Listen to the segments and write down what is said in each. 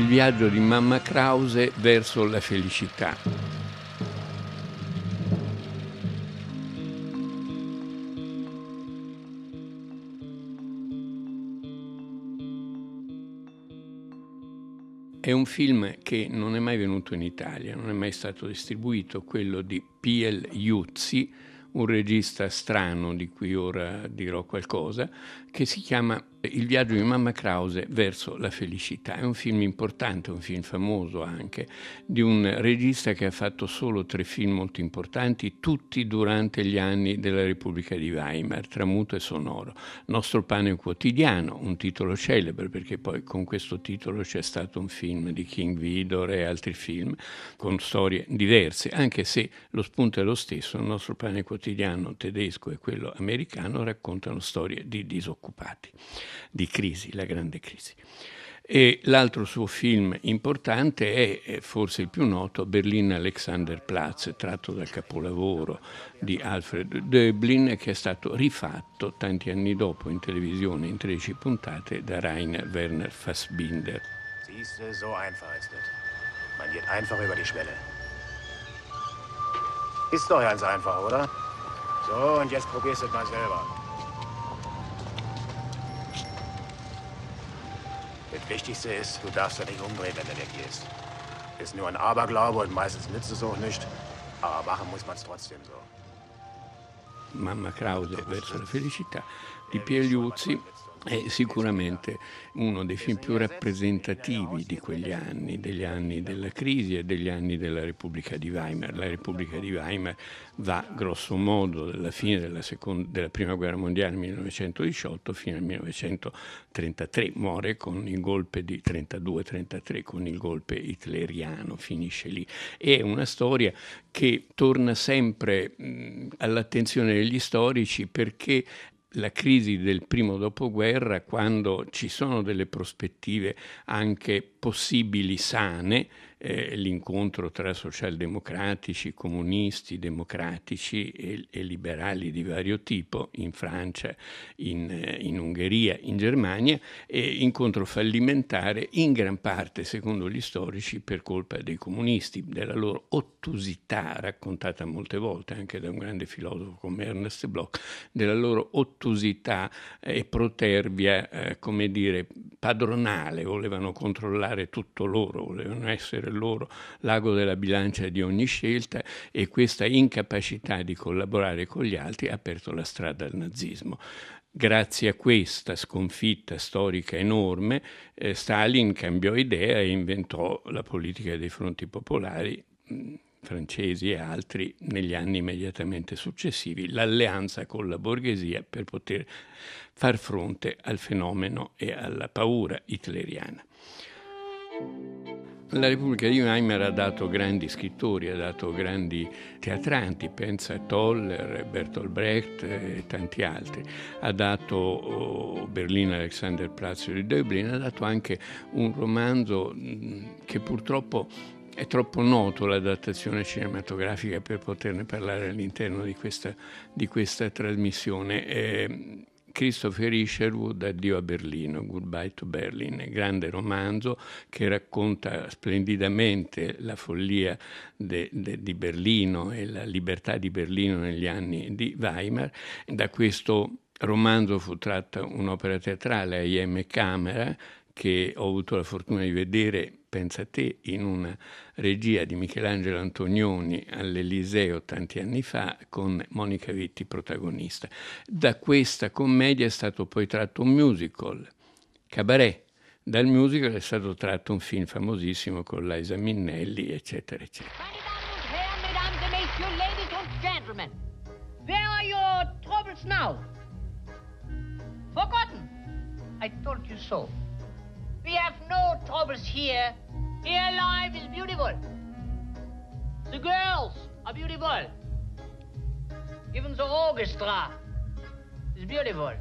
Il viaggio di mamma Krause verso la felicità. È un film che non è mai venuto in Italia, non è mai stato distribuito, quello di Piel Iuzzi, un regista strano di cui ora dirò qualcosa, che si chiama Il viaggio di Mamma Krause verso la felicità. È un film importante, un film famoso anche, di un regista che ha fatto solo tre film molto importanti, tutti durante gli anni della Repubblica di Weimar, Tramuto e Sonoro. Nostro pane quotidiano, un titolo celebre perché poi con questo titolo c'è stato un film di King Vidor e altri film con storie diverse, anche se lo spunto è lo stesso, il nostro pane quotidiano tedesco e quello americano raccontano storie di disoccupati di crisi, la grande crisi. E l'altro suo film importante è, forse il più noto, Berlin Alexanderplatz, tratto dal capolavoro di Alfred Döblin, che è stato rifatto tanti anni dopo in televisione in 13 puntate da Rainer Werner Fassbinder. Siehste, so einfach ist es. Man geht einfach über die Schwelle. Ist doch ganz einfach, oder? So, und jetzt probierst du es mal selber. Das Wichtigste ist, du darfst ja nicht umdrehen, wenn du weggehst. Ist nur ein Aberglaube und meistens nützt es auch nicht. Aber machen muss man es trotzdem so. Mamma Krause verso la felicità di Pieliuzzi è sicuramente uno dei film più rappresentativi di quegli anni, degli anni della crisi e degli anni della Repubblica di Weimar. La Repubblica di Weimar va grosso modo dalla fine della, seconda, della Prima Guerra Mondiale 1918 fino al 1933, muore con il golpe di 32-33, con il golpe hitleriano, finisce lì. È una storia che torna sempre mh, all'attenzione degli storici perché la crisi del primo dopoguerra, quando ci sono delle prospettive anche possibili sane, eh, l'incontro tra socialdemocratici, comunisti, democratici e, e, liberali di vario tipo in Francia, in, eh, in Ungheria, in Germania, incontro fallimentare in gran parte, secondo gli storici, per colpa dei comunisti, della loro ottusità, raccontata molte volte anche da un grande filosofo come Ernest Bloch, della loro ottusità e protervia, eh, come dire, padronale, volevano controllare tutto loro, volevano essere per loro l'ago della bilancia di ogni scelta e questa incapacità di collaborare con gli altri ha aperto la strada al nazismo. Grazie a questa sconfitta storica enorme, eh, Stalin cambiò idea e inventò la politica dei fronti popolari mh, francesi e altri negli anni immediatamente successivi, l'alleanza con la borghesia per poter far fronte al fenomeno e alla paura hitleriana. La Repubblica di Weimar ha dato grandi scrittori, ha dato grandi teatranti, pensa a Toller, Bertolt Brecht e tanti altri. Ha dato oh, Berlino Alexanderplatz di Döblin, ha dato anche un romanzo che purtroppo è troppo noto l'adattazione cinematografica per poterne parlare all'interno di questa, di questa trasmissione. Eh, Christopher Isherwood Addio a Berlino, Goodbye to Berlin, grande romanzo che racconta splendidamente la follia de, de, di Berlino e la libertà di Berlino negli anni di Weimar. Da questo romanzo fu tratta un'opera teatrale IM Camera che ho avuto la fortuna di vedere pensa te, in una regia di Michelangelo Antonioni all'Eliseo tanti anni fa con Monica Vitti protagonista. Da questa commedia è stato poi tratto un musical, Cabaret. Dal musical è stato tratto un film famosissimo con Liza Minnelli, eccetera, eccetera. Where are your troubles now? Forgotten? I told you so. We have no troubles here. Here life is beautiful. The girls are beautiful. Even the orchestra is beautiful.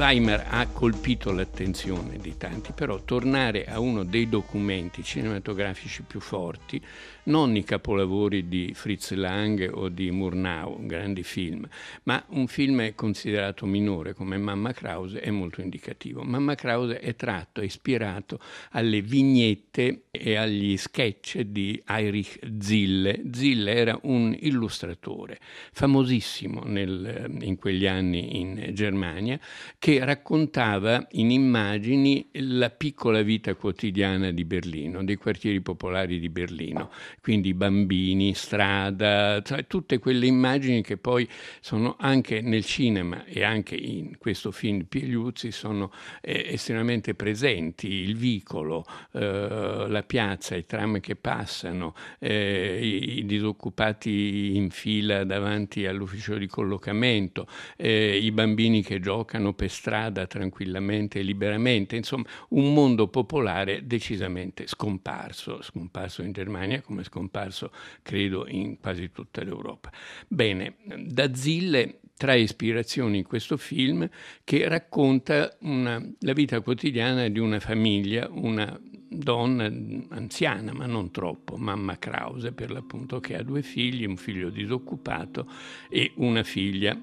Weimar ha colpito l'attenzione di tanti, però tornare a uno dei documenti cinematografici più forti non i capolavori di Fritz Lang o di Murnau, grandi film, ma un film considerato minore come Mamma Krause è molto indicativo. Mamma Krause è tratto, è ispirato alle vignette e agli sketch di Heinrich Zille. Zille era un illustratore famosissimo nel, in quegli anni in Germania che raccontava in immagini la piccola vita quotidiana di Berlino, dei quartieri popolari di Berlino. Quindi bambini, strada, cioè tutte quelle immagini che poi sono anche nel cinema e anche in questo film Piegliuzzi sono eh, estremamente presenti, il vicolo, eh, la piazza, i tram che passano, eh, i, i, disoccupati in fila davanti all'ufficio di collocamento, eh, i bambini che giocano per strada tranquillamente e liberamente, insomma un mondo popolare decisamente scomparso, scomparso in Germania come scomparso credo in quasi tutta l'Europa. Bene, da Zille trae ispirazioni in questo film che racconta una, la vita quotidiana di una famiglia, una donna anziana, ma non troppo, mamma Krause per l'appunto, che ha due figli, un figlio disoccupato e una figlia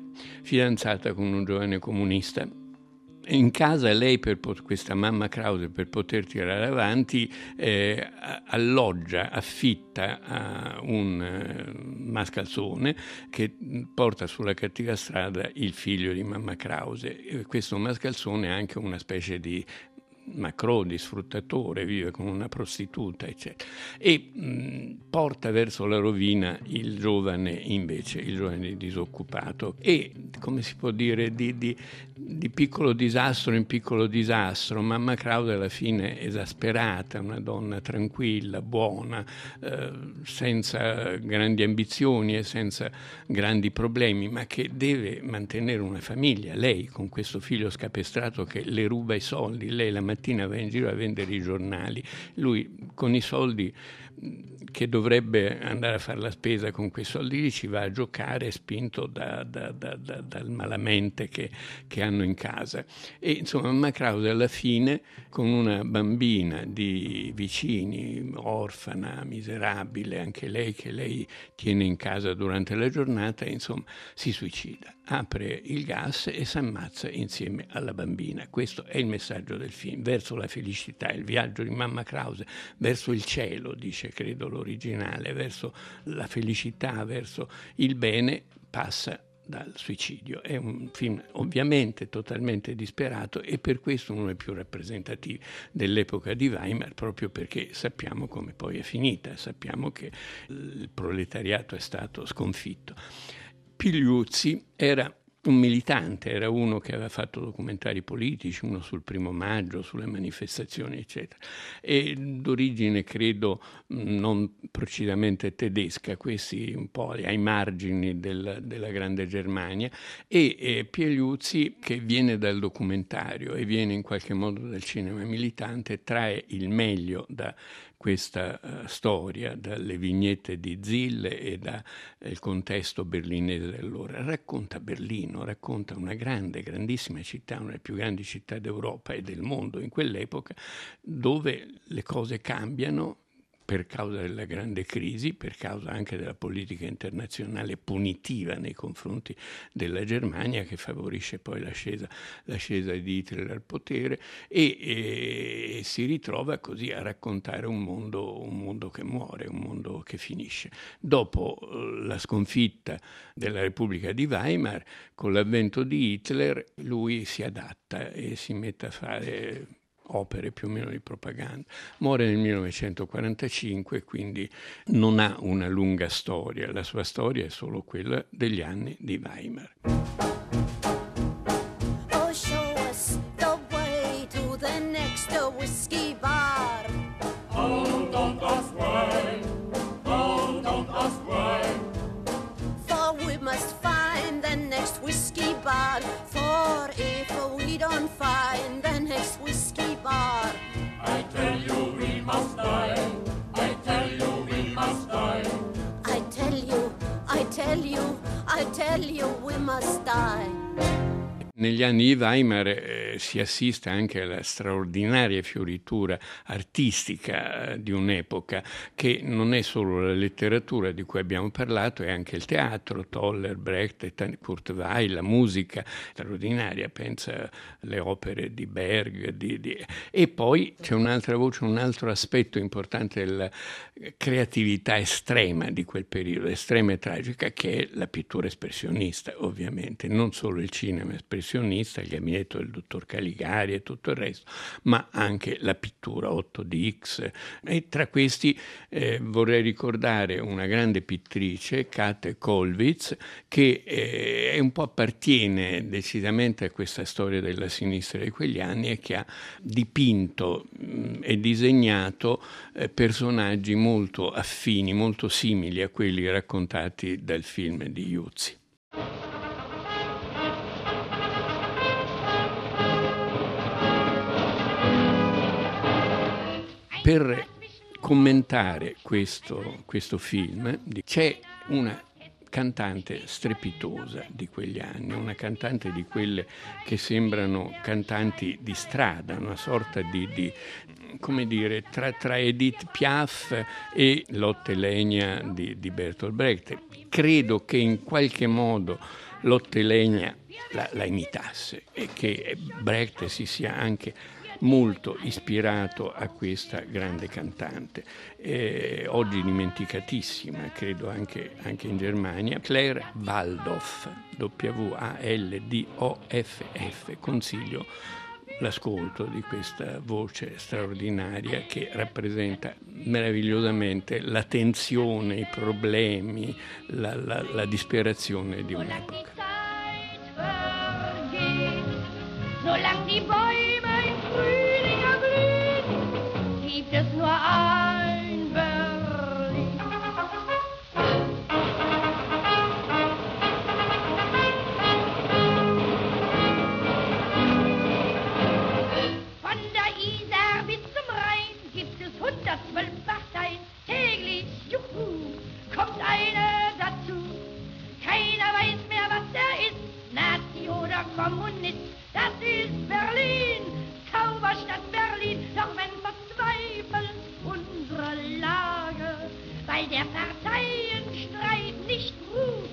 fidanzata con un giovane comunista in casa lei, per questa mamma Krause, per poter tirare avanti, eh, alloggia, affitta un eh, mascalzone che porta sulla cattiva strada il figlio di mamma Krause. questo mascalzone è anche una specie di Macroni, sfruttatore, vive con una prostituta, eccetera, e mh, porta verso la rovina il giovane invece, il giovane disoccupato. E, come si può dire, di, di, di piccolo disastro in piccolo disastro, mamma Crauda alla fine esasperata, una donna tranquilla, buona, eh, senza grandi ambizioni e senza grandi problemi, ma che deve mantenere una famiglia, lei con questo figlio scapestrato che le ruba i soldi, lei la mattina va in giro a vendere i giornali, lui con i soldi che dovrebbe andare a fare la spesa con quei soldi ci va a giocare spinto da, da, da, dal malamente che, che, hanno in casa. E insomma, mamma Krause alla fine, con una bambina di vicini, orfana, miserabile, anche lei che lei tiene in casa durante la giornata, insomma, si suicida apre il gas e si ammazza insieme alla bambina. Questo è il messaggio del film, verso la felicità, il viaggio di mamma Krause, verso il cielo, dice credo l'originale, verso la felicità, verso il bene, passa dal suicidio. È un film ovviamente totalmente disperato e per questo uno dei più rappresentativi dell'epoca di Weimar, proprio perché sappiamo come poi è finita, sappiamo che il proletariato è stato sconfitto. Pigliuzzi era un militante, era uno che aveva fatto documentari politici, uno sul primo maggio, sulle manifestazioni, eccetera. E d'origine, credo, non precisamente tedesca, questi un po' ai margini del, della grande Germania, e, e Pieliuzzi, che viene dal documentario e viene in qualche modo dal cinema militante, trae il meglio da questa uh, storia dalle vignette di Zille e dal uh, contesto berlinese dell'ora. Racconta Berlino, racconta una grande, grandissima città, una delle più grandi città d'Europa e del mondo in quell'epoca, dove le cose cambiano per causa della grande crisi, per causa anche della politica internazionale punitiva nei confronti della Germania che favorisce poi l'ascesa, l'ascesa di Hitler al potere e, e, si ritrova così a raccontare un mondo, un mondo che muore, un mondo che finisce. Dopo eh, la sconfitta della Repubblica di Weimar, con l'avvento di Hitler, lui si adatta e si mette a fare opere più o meno di propaganda. Muore nel 1945, quindi non ha una lunga storia, la sua storia è solo quella degli anni di Weimar. Negli anni di Weimar eh, si assiste anche alla straordinaria fioritura artistica eh, di un'epoca che non è solo la letteratura di cui abbiamo parlato, è anche il teatro, Toller, Brecht, Kurt Weill, la musica straordinaria, pensa alle opere di Berg. Di, di... E poi c'è un'altra voce, un altro aspetto importante della creatività estrema di quel periodo, estrema e tragica, che è la pittura espressionista, ovviamente, non solo il cinema espressionista espressionista, il gabinetto del dottor Caligari e tutto il resto, ma anche la pittura 8DX. E tra questi eh, vorrei ricordare una grande pittrice, Kate Kolwitz, che eh, un po' appartiene decisamente a questa storia della sinistra di quegli anni e che ha dipinto mh, e disegnato eh, personaggi molto affini, molto simili a quelli raccontati dal film di Iuzzi. Per commentare questo, questo film c'è una cantante strepitosa di quegli anni, una cantante di quelle che sembrano cantanti di strada, una sorta di, di come dire, tra, tra, Edith Piaf e Lotte Legna di, di Bertolt Brecht. Credo che in qualche modo Lotte Legna la, la imitasse e che Brecht si sia anche molto ispirato a questa grande cantante, eh, oggi dimenticatissima, credo anche, anche, in Germania, Claire Waldorf, W-A-L-D-O-F-F, consiglio l'ascolto di questa voce straordinaria che rappresenta meravigliosamente la tensione, i problemi, la, la, la disperazione di un'epoca. I bei der Parteienstreit nicht ruht,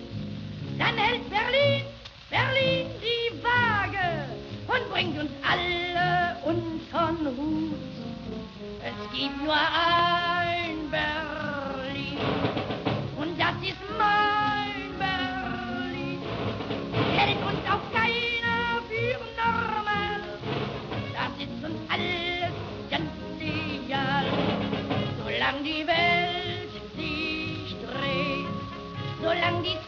dann hält Berlin, Berlin die Waage und bringt uns alle unseren Hut. Es gibt nur ein solange die